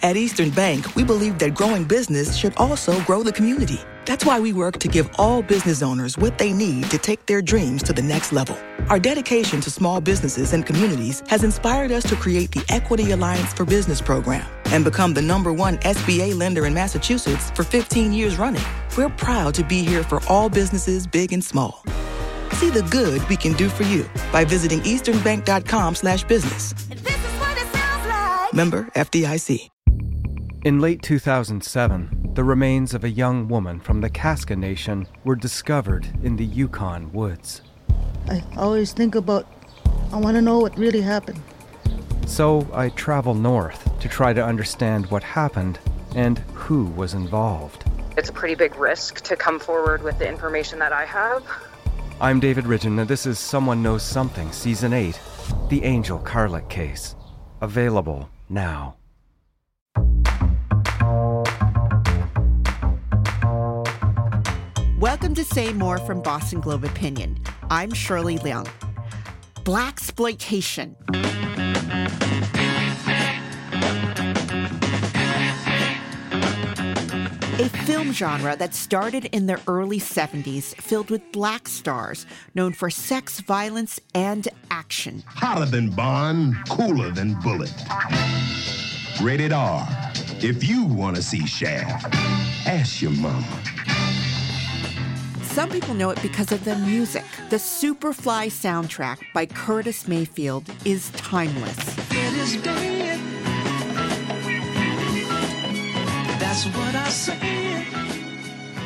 At Eastern Bank, we believe that growing business should also grow the community. That's why we work to give all business owners what they need to take their dreams to the next level. Our dedication to small businesses and communities has inspired us to create the Equity Alliance for Business program and become the number one SBA lender in Massachusetts for 15 years running. We're proud to be here for all businesses, big and small. See the good we can do for you by visiting easternbank.com slash business. Like. Member FDIC. In late 2007, the remains of a young woman from the Kaska Nation were discovered in the Yukon woods. I always think about, I want to know what really happened. So I travel north to try to understand what happened and who was involved. It's a pretty big risk to come forward with the information that I have. I'm David Ridgen, and this is Someone Knows Something, Season 8 The Angel Carlick Case. Available now. Welcome to Say More from Boston Globe Opinion. I'm Shirley Leung. Blaxploitation. A film genre that started in the early 70s filled with black stars known for sex, violence, and action. Hotter than Bond, cooler than Bullet. Rated R. If you want to see Shaft, ask your mama. Some people know it because of the music. The Superfly soundtrack by Curtis Mayfield is timeless. That's what I say.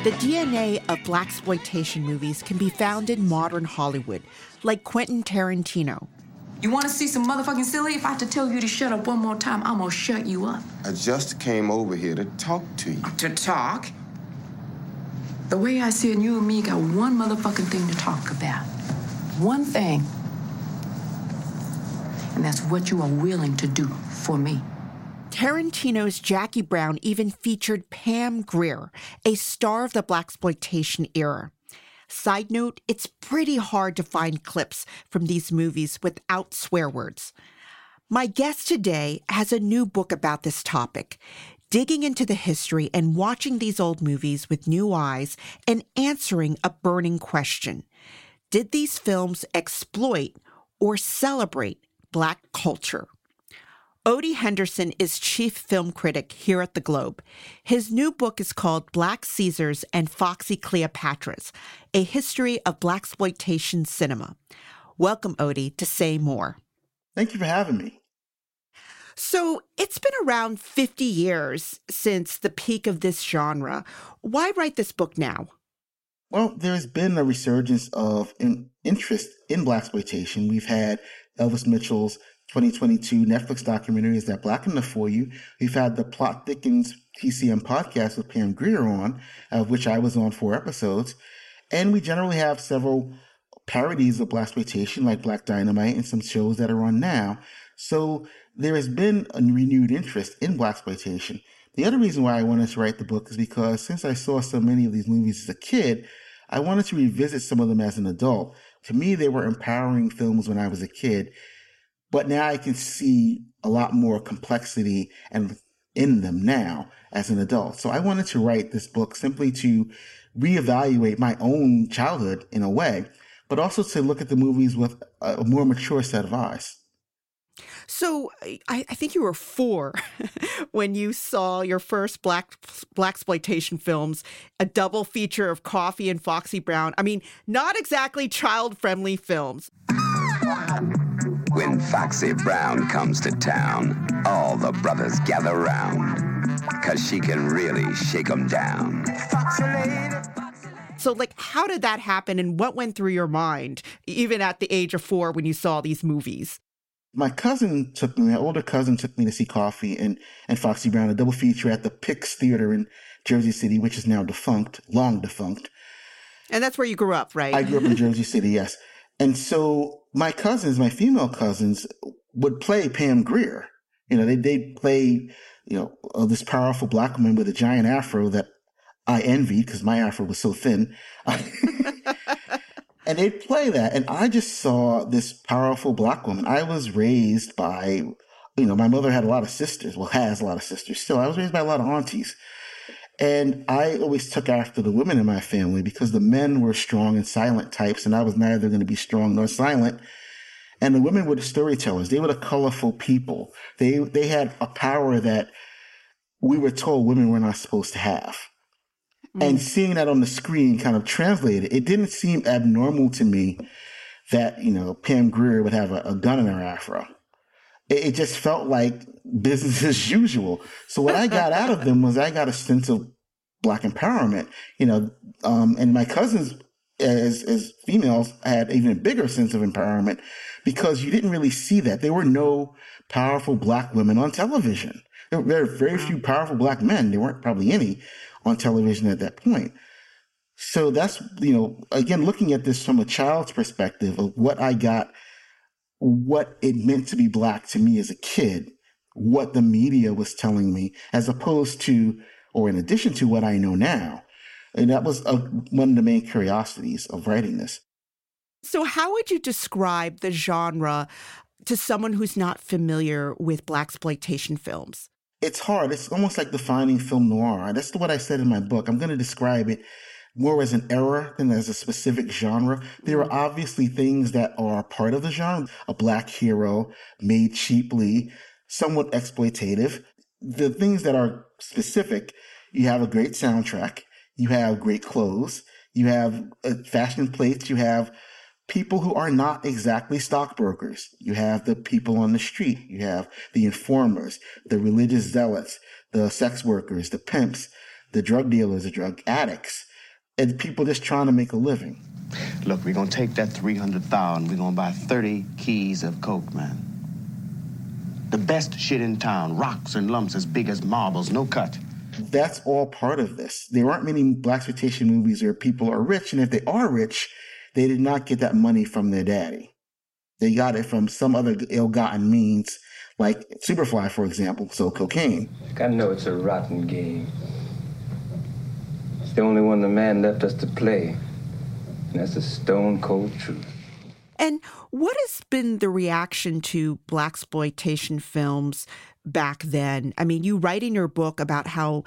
The DNA of blaxploitation movies can be found in modern Hollywood, like Quentin Tarantino. You want to see some motherfucking silly? If I have to tell you to shut up one more time, I'm gonna shut you up. I just came over here to talk to you. To talk? The way I see it, you and me got one motherfucking thing to talk about. One thing. And that's what you are willing to do for me. Tarantino's Jackie Brown even featured Pam Grier, a star of the blaxploitation era. Side note, it's pretty hard to find clips from these movies without swear words. My guest today has a new book about this topic digging into the history and watching these old movies with new eyes and answering a burning question Did these films exploit or celebrate Black culture? Odie Henderson is chief film critic here at the Globe. His new book is called Black Caesars and Foxy Cleopatras, a history of blaxploitation cinema. Welcome, Odie, to Say More. Thank you for having me. So it's been around 50 years since the peak of this genre. Why write this book now? Well, there's been a resurgence of in interest in blaxploitation. We've had Elvis Mitchell's 2022 Netflix documentary is that Black Enough for You. We've had the Plot Thickens TCM podcast with Pam Grier on, of which I was on four episodes. And we generally have several parodies of blaxploitation like Black Dynamite and some shows that are on now. So there has been a renewed interest in blaxploitation. The other reason why I wanted to write the book is because since I saw so many of these movies as a kid, I wanted to revisit some of them as an adult. To me, they were empowering films when I was a kid, but now I can see a lot more complexity and in them now as an adult. So I wanted to write this book simply to reevaluate my own childhood in a way, but also to look at the movies with a more mature set of eyes. So I, I, think you were four when you saw your first black blaxploitation films, a double feature of Coffy and Foxy Brown. I mean, not exactly child friendly films. When Foxy Brown comes to town, all the brothers gather round, cause she can really shake 'em down. So, like, how did that happen and what went through your mind, even at the age of four when you saw these movies? My cousin took me, my older cousin took me to see Coffy and, and Foxy Brown, a double feature at the Pix Theater in Jersey City, which is now defunct, long defunct. And that's where you grew up, right? I grew up in Jersey City, yes. And so my cousins, my female cousins, would play Pam Grier. You know, they, they'd play, you know, uh, this powerful black woman with a giant afro that I envied because my afro was so thin. and they'd play that. And I just saw this powerful black woman. I was raised by you know, my mother had a lot of sisters, well, has a lot of sisters still. I was raised by a lot of aunties. And I always took after the women in my family because the men were strong and silent types, and I was neither going to be strong nor silent. And the women were the storytellers. They were the colorful people. They they had a power that we were told women were not supposed to have. Mm. And seeing that on the screen kind of translated, it didn't seem abnormal to me that, you know, Pam Grier would have a, a gun in her afro. It, it just felt like business as usual. So what I got out of them was I got a sense of black empowerment, you know, um, and my cousins as as females had even a bigger sense of empowerment because you didn't really see that. There were no powerful black women on television. There were very few powerful black men. There weren't probably any on television at that point. So that's, you know, again, looking at this from a child's perspective of what I got, what it meant to be black to me as a kid, what the media was telling me, as opposed to, or in addition to what I know now. And that was a, one of the main curiosities of writing this. So, how would you describe the genre to someone who's not familiar with blaxploitation films? It's hard. It's almost like defining film noir. That's what I said in my book. I'm going to describe it more as an era than as a specific genre. There are obviously things that are part of the genre. A black hero made cheaply, somewhat exploitative. The things that are specific, you have a great soundtrack, you have great clothes, you have uh, fashion plates, you have people who are not exactly stockbrokers. You have the people on the street. You have the informers, the religious zealots, the sex workers, the pimps, the drug dealers, the drug addicts, and people just trying to make a living. Look, we're gonna take that 300,000, we're gonna buy 30 keys of coke, man. The best shit in town, rocks and lumps as big as marbles, no cut. That's all part of this. There aren't many blaxploitation movies where people are rich, and if they are rich, they did not get that money from their daddy. They got it from some other ill-gotten means, like Superfly, for example, so cocaine. I know it's a rotten game. It's the only one the man left us to play, and that's the stone cold truth. And what has been the reaction to blaxploitation films back then? I mean, you write in your book about how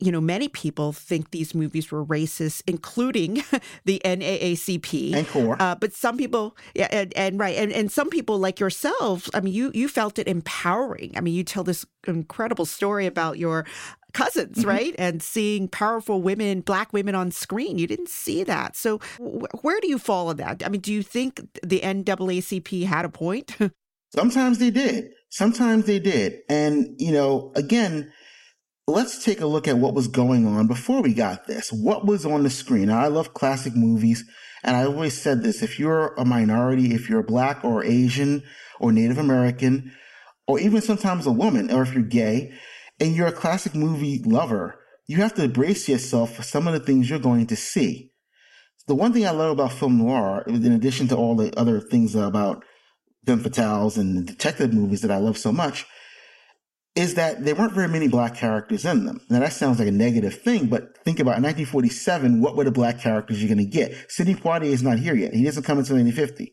you know, many people think these movies were racist, including the NAACP. And CORE. Uh, but some people, yeah, and, and right, and, and some people like yourself, I mean, you you felt it empowering. I mean, you tell this incredible story about your cousins, mm-hmm. right? And seeing powerful women, black women on screen. You didn't see that. So w- where do you fall on that? I mean, do you think the NAACP had a point? Sometimes they did. Sometimes they did. And, you know, again, let's take a look at what was going on before we got this. What was on the screen? Now, I love classic movies, and I always said this if you're a minority, if you're black or Asian or Native American, or even sometimes a woman, or if you're gay, and you're a classic movie lover, you have to brace yourself for some of the things you're going to see. The one thing I love about film noir, in addition to all the other things about femme fatales and detective movies that I love so much, is that there weren't very many black characters in them. Now that sounds like a negative thing, but think about 1947, what were the black characters you're going to get? Sidney Poitier is not here yet. He doesn't come until 1950.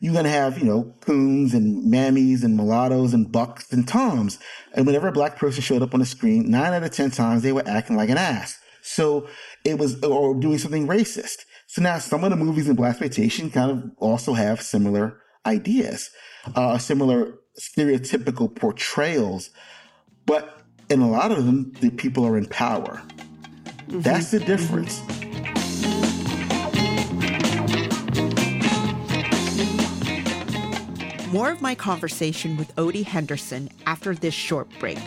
You're going to have, you know, coons and mammies and mulattoes and bucks and toms. And whenever a black person showed up on the screen, nine out of 10 times they were acting like an ass. So it was, or doing something racist. So now some of the movies in black blaxploitation kind of also have similar ideas, uh, similar stereotypical portrayals, but in a lot of them, the people are in power. Mm-hmm. That's the difference. More of my conversation with Odie Henderson after this short break.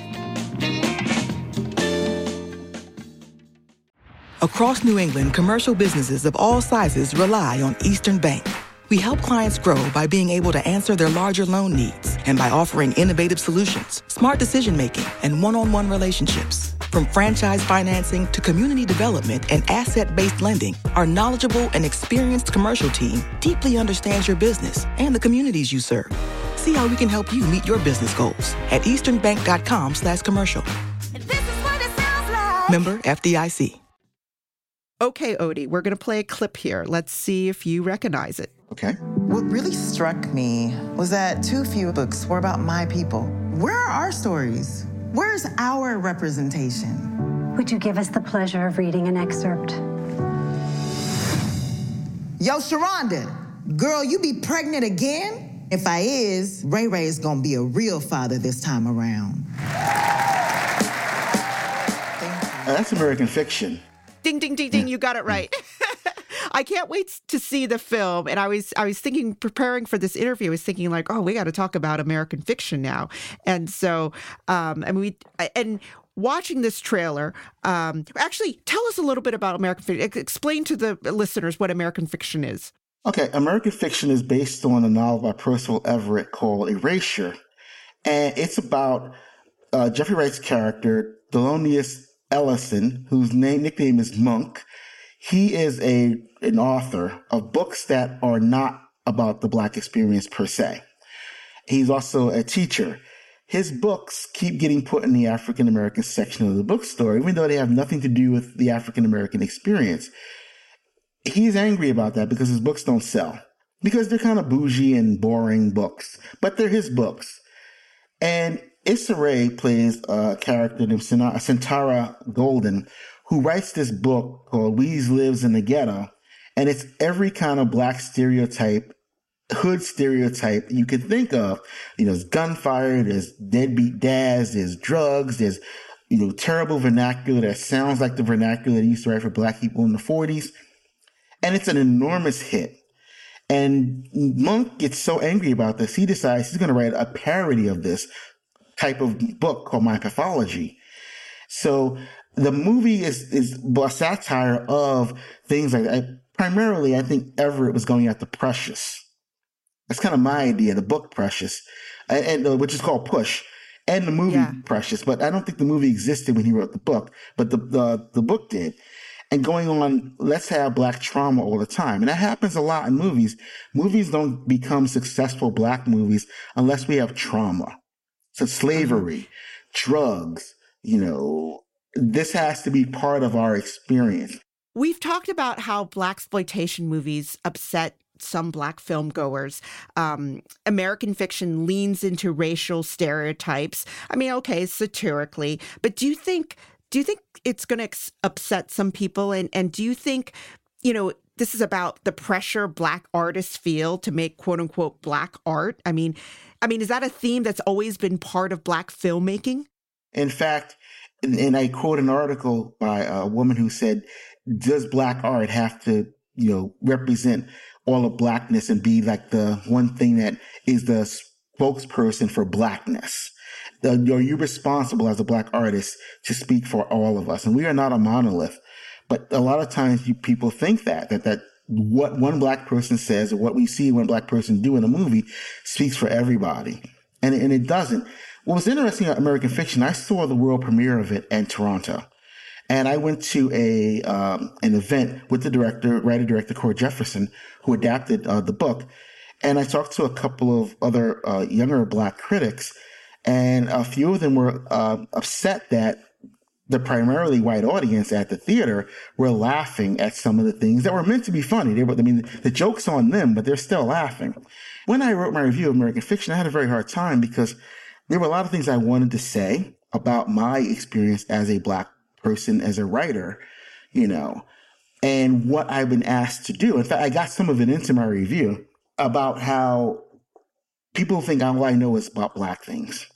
Across New England, commercial businesses of all sizes rely on Eastern Bank. We help clients grow by being able to answer their larger loan needs and by offering innovative solutions, smart decision making, and one on one relationships. From franchise financing to community development and asset based lending, our knowledgeable and experienced commercial team deeply understands your business and the communities you serve. See how we can help you meet your business goals at easternbank.com slash commercial. Like. Member FDIC. Okay, Odie, we're going to play a clip here. Let's see if you recognize it. Okay. What really struck me was that too few books were about my people. Where are our stories? Where's our representation? Would you give us the pleasure of reading an excerpt? Yo, Sharonda, girl, you be pregnant again? If I is, Ray Ray is gonna be a real father this time around. That's American fiction. Ding ding ding ding, you got it right. I can't wait to see the film. And I was I was thinking, preparing for this interview, I was thinking like, oh, we got to talk about American fiction now. And so, um, mean, we and watching this trailer, um, actually, tell us a little bit about American fiction. Explain to the listeners what American fiction is. Okay, American fiction is based on a novel by Percival Everett called Erasure, and it's about uh, Jeffrey Wright's character, Thelonious Ellison, whose name nickname is Monk. He is a an author of books that are not about the black experience per se. He's also a teacher. His books keep getting put in the African American section of the bookstore, even though they have nothing to do with the African American experience. He's angry about that because his books don't sell. Because they're kind of bougie and boring books, but they're his books. And Issa Rae plays a character named Sintara Golden, who writes this book called We's Lives in the Ghetto, and it's every kind of black stereotype, hood stereotype you can think of. You know, there's gunfire, there's deadbeat dads, there's drugs, there's, you know, terrible vernacular that sounds like the vernacular that used to write for black people in the 40s. And it's an enormous hit. And Monk gets so angry about this, he decides he's going to write a parody of this type of book called My Pathology. So the movie is is a satire of things like that. primarily. I think Everett was going after Precious. That's kind of my idea. The book Precious, and, and uh, which is called Push, and the movie yeah. Precious. But I don't think the movie existed when he wrote the book. But the the, the book did. And going on, let's have black trauma all the time. And that happens a lot in movies. Movies don't become successful black movies unless we have trauma. So slavery, drugs, you know, this has to be part of our experience. We've talked about how blaxploitation movies upset some black film goers. Um, American fiction leans into racial stereotypes. I mean, okay, satirically, but do you think do you think it's going to ex- upset some people? And and do you think, you know, this is about the pressure black artists feel to make quote unquote black art? I mean, I mean, is that a theme that's always been part of black filmmaking? In fact, and, and I quote an article by a woman who said, "Does black art have to, you know, represent all of blackness and be like the one thing that is the spokesperson for blackness?" are you responsible as a black artist to speak for all of us? And we are not a monolith. But a lot of times you, people think that, that, that what one black person says or what we see one black person do in a movie speaks for everybody. And, and it doesn't. What was interesting about American Fiction, I saw the world premiere of it in Toronto. And I went to a um, an event with the director, writer director Cord Jefferson, who adapted uh, the book. And I talked to a couple of other uh, younger black critics, and a few of them were uh, upset that the primarily white audience at the theater were laughing at some of the things that were meant to be funny. They were, I mean, the joke's on them, but they're still laughing. When I wrote my review of American Fiction, I had a very hard time because there were a lot of things I wanted to say about my experience as a black person, as a writer, you know, and what I've been asked to do. In fact, I got some of it into my review about how people think all I know is about black things.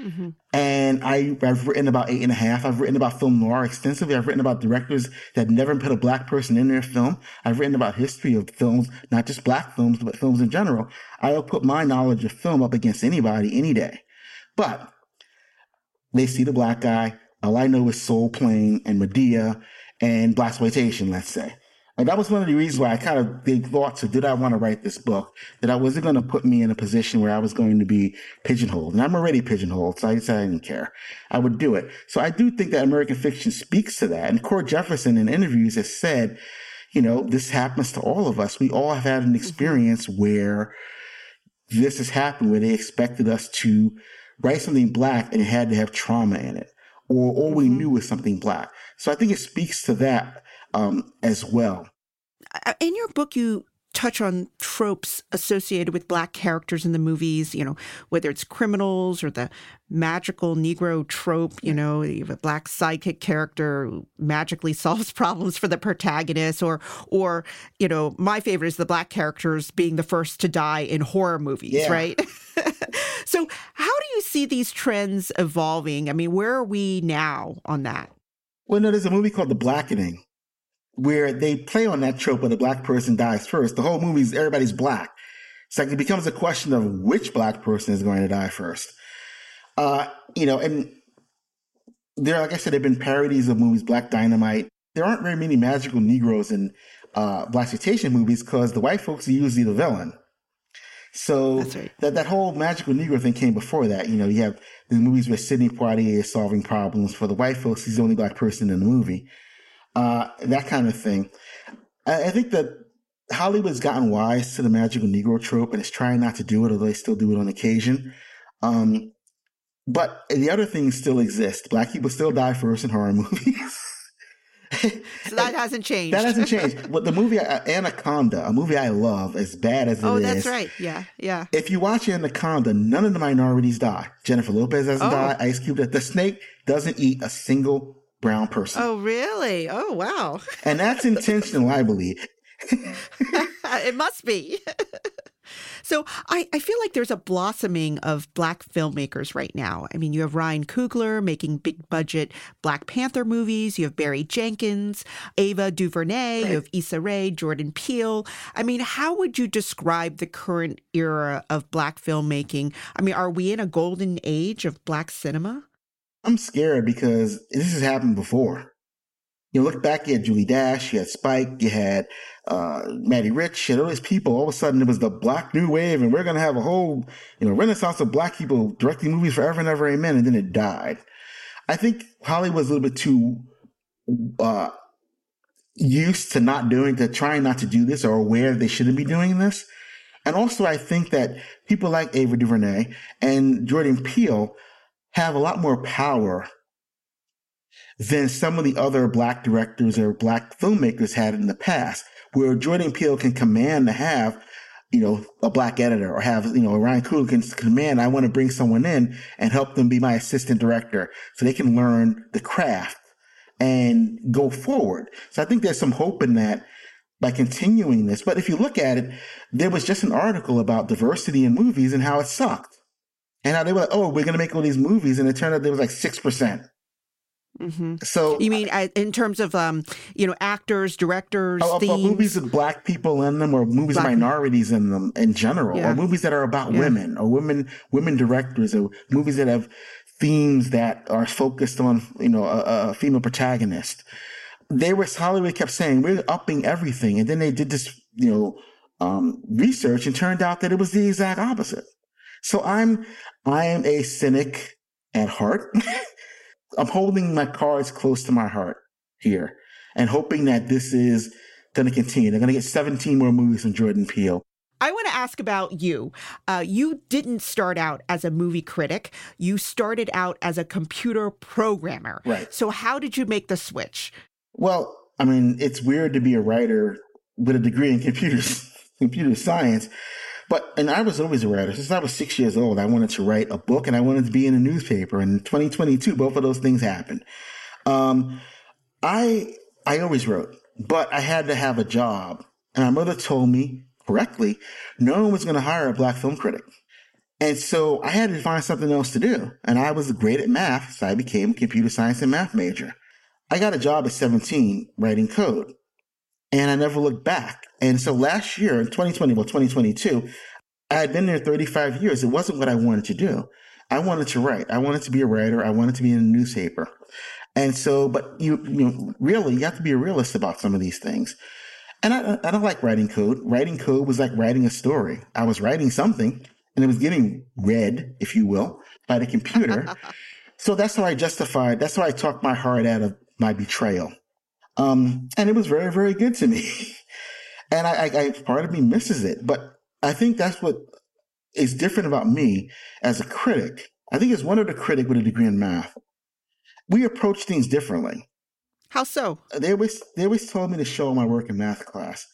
Mm-hmm. And I, have written about eight and a half. I've written about film noir extensively. I've written about directors that never put a black person in their film. I've written about history of films, not just black films, but films in general. I'll put my knowledge of film up against anybody any day. But they see the black guy. All I know is Soul Plane and Madea and blaxploitation. Let's say. And that was one of the reasons why I kind of big thoughts of did I want to write this book? That I wasn't going to put me in a position where I was going to be pigeonholed. And I'm already pigeonholed, so I decided I didn't care. I would do it. So I do think that American fiction speaks to that. And Cord Jefferson in interviews has said, you know, this happens to all of us. We all have had an experience where this has happened, where they expected us to write something black and it had to have trauma in it, or all we mm-hmm. knew was something black. So I think it speaks to that um, as well. In your book, you touch on tropes associated with black characters in the movies, you know, whether it's criminals or the magical Negro trope, you know, you have a black psychic character who magically solves problems for the protagonist, or or, you know, my favorite is the black characters being the first to die in horror movies, Yeah. right? so how do you see these trends evolving? I mean, where are we now on that? Well, no, there's a movie called The Blackening where they play on that trope where the black person dies first. The whole movie's everybody's black. It's like it becomes a question of which black person is going to die first. Uh, you know, and there, like I said, there have been parodies of movies, Black Dynamite. There aren't very many magical Negroes in uh, blaxploitation movies because the white folks are usually the villain. So that that whole magical Negro thing came before that. You know, you have the movies where Sidney Poitier is solving problems for the white folks. He's the only black person in the movie. Uh, that kind of thing. I, I think that Hollywood's gotten wise to the magical Negro trope and is trying not to do it, although they still do it on occasion. Um, but the other things still exist. Black people still die first in horror movies. So that hasn't changed. that hasn't changed. But the movie uh, Anaconda, a movie I love, as bad as it is. oh, that's right. Yeah, yeah. If you watch Anaconda, none of the minorities die. Jennifer Lopez doesn't Oh. die. Ice Cube, the snake doesn't eat a single brown person. Oh, really? Oh, wow. And that's intentional, I believe. it must be. so I, I feel like there's a blossoming of black filmmakers right now. I mean, you have Ryan Coogler making big budget Black Panther movies. You have Barry Jenkins, Ava DuVernay. You have Issa Rae, Jordan Peele. I mean, how would you describe the current era of black filmmaking? I mean, are we in a golden age of black cinema? I'm scared because this has happened before. You look back, you had Julie Dash, you had Spike, you had uh, Matty Rich, you had all these people. All of a sudden, it was the Black New Wave, and we're going to have a whole, you know, renaissance of black people directing movies forever and ever, amen. And then it died. I think Hollywood's a little bit too uh, used to not doing, to trying not to do this, or aware they shouldn't be doing this. And also, I think that people like Ava DuVernay and Jordan Peele have a lot more power than some of the other black directors or black filmmakers had in the past, where Jordan Peele can command to have, you know, a black editor or have, you know, Ryan Coogler can command, I want to bring someone in and help them be my assistant director so they can learn the craft and go forward. So I think there's some hope in that by continuing this. But if you look at it, there was just an article about diversity in movies and how it sucked. And how they were like, oh, we're going to make all these movies. And it turned out there was like 6%. Mm-hmm. So you mean uh, in terms of um, you know, actors, directors, Oh, movies with black people in them or movies Black- with minorities in them in general Yeah. or movies that are about Yeah. women or women women directors or movies that have themes that are focused on you know a, a female protagonist they were hollywood kept saying we're upping everything and then they did this you know um, research and turned out that it was the exact opposite so i'm i am a cynic at heart i'm holding my cards close to my heart here and hoping that this is going to continue. They're going to get 17 more movies from Jordan Peele. I want to ask about you. Uh, you didn't start out as a movie critic. You started out as a computer programmer. Right. So how did you make the switch? Well, I mean, it's weird to be a writer with a degree in computers, computer science. But, and I was always a writer. Since I was six years old, I wanted to write a book and I wanted to be in a newspaper. And in 2022, both of those things happened. Um, I, I always wrote, but I had to have a job. And my mother told me correctly, no one was going to hire a black film critic. And so I had to find something else to do. And I was great at math, so I became a computer science and math major. I got a job at 17 writing code, and I never looked back. And so last year in 2020, well, 2022, I had been there 35 years. It wasn't what I wanted to do. I wanted to write. I wanted to be a writer. I wanted to be in a newspaper. And so, but you, you know, really, you have to be a realist about some of these things. And I, I don't like writing code. Writing code was like writing a story. I was writing something and it was getting read, if you will, by the computer. so that's how I justified, that's how I talked my heart out of my betrayal. Um, and it was very, very good to me. and I, I, I, part of me misses it, but I think that's what is different about me as a critic. I think as one of the critic with a degree in math, we approach things differently. How so? They always they always told me to show my work in math class.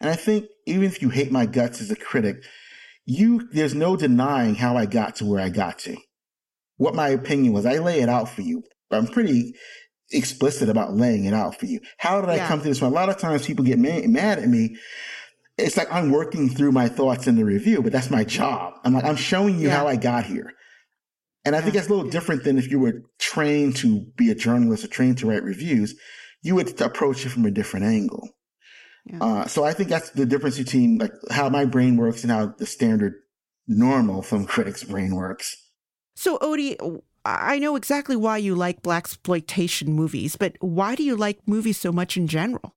And I think even if you hate my guts as a critic, you there's no denying how I got to where I got to. What my opinion was. I lay it out for you. I'm pretty explicit about laying it out for you. How did I Yeah. come to this? one? A lot of times people get ma- mad at me. It's like I'm working through my thoughts in the review, but that's my job. I'm like, I'm showing you Yeah. how I got here. And I think that's a little different than if you were trained to be a journalist or trained to write reviews. You would approach it from a different angle. Uh, so I think that's the difference between like how my brain works and how the standard normal film critic's brain works. So, Odie, I know exactly why you like blaxploitation movies, but why do you like movies so much in general?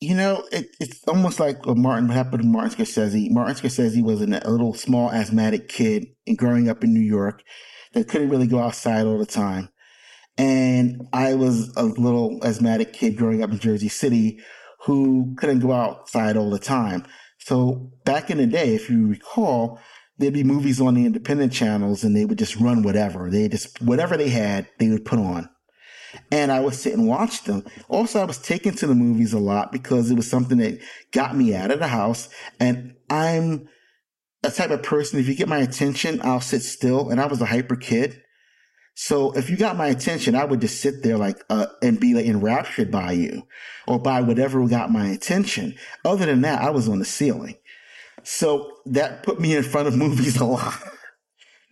You know, it, it's almost like what Martin what happened to Martin Scorsese. Martin Scorsese was an, a little small asthmatic kid and growing up in New York that couldn't really go outside all the time. And I was a little asthmatic kid growing up in Jersey City who couldn't go outside all the time. So back in the day, if you recall, there'd be movies on the independent channels and they would just run whatever. They just, whatever they had, they would put on and I would sit and watch them. Also, I was taken to the movies a lot because it was something that got me out of the house. And I'm a type of person, if you get my attention, I'll sit still. And I was a hyper kid. So if you got my attention, I would just sit there like, uh, and be like enraptured by you or by whatever got my attention. Other than that, I was on the ceiling. So that put me in front of movies a lot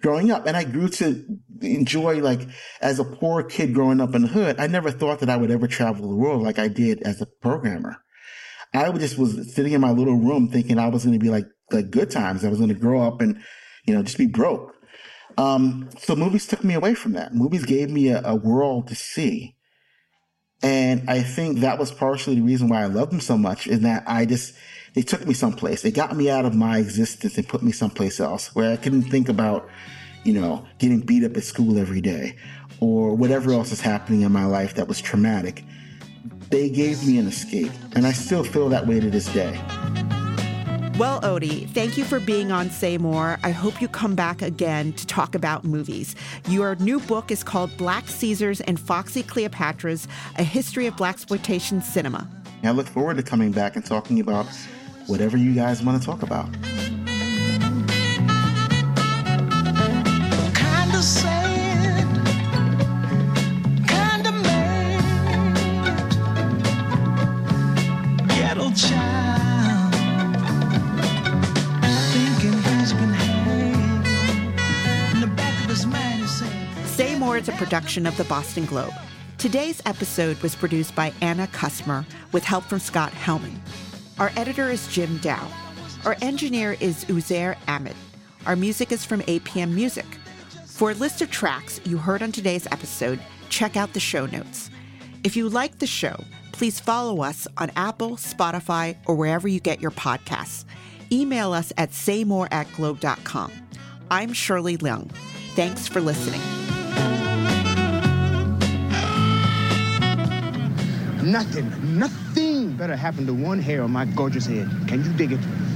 growing up and I grew to enjoy like as a poor kid growing up in the hood, I never thought that I would ever travel the world like I did as a programmer. I just was sitting in my little room thinking I was going to be like like good times. I was going to grow up and you know just be broke. Um, so movies took me away from that. Movies gave me a, a world to see. And I think that was partially the reason why I loved them so much is that I just, they took me someplace. They got me out of my existence and put me someplace else where I couldn't think about, you know, getting beat up at school every day or whatever else is happening in my life that was traumatic. They gave me an escape. And I still feel that way to this day. Well, Odie, thank you for being on Say More. I hope you come back again to talk about movies. Your new book is called Black Caesars and Foxy Cleopatras A History of Blaxploitation Cinema. I look forward to coming back and talking about whatever you guys want to talk about. Kinda sad, kinda mad. Ghetto child, thinking he's been had. In the back of his mind, he said. Say More is a production of the Boston Globe. Today's episode was produced by Anna Kusmer with help from Scott Hellman. Our editor is Jim Dao. Our engineer is Uzair Ahmed. Our music is from APM Music. For a list of tracks you heard on today's episode, check out the show notes. If you like the show, please follow us on Apple, Spotify, or wherever you get your podcasts. Email us at saymore at globe.com. I'm Shirley Leung. Thanks for listening. Nothing, nothing better happen to one hair on my gorgeous head. Can you dig it?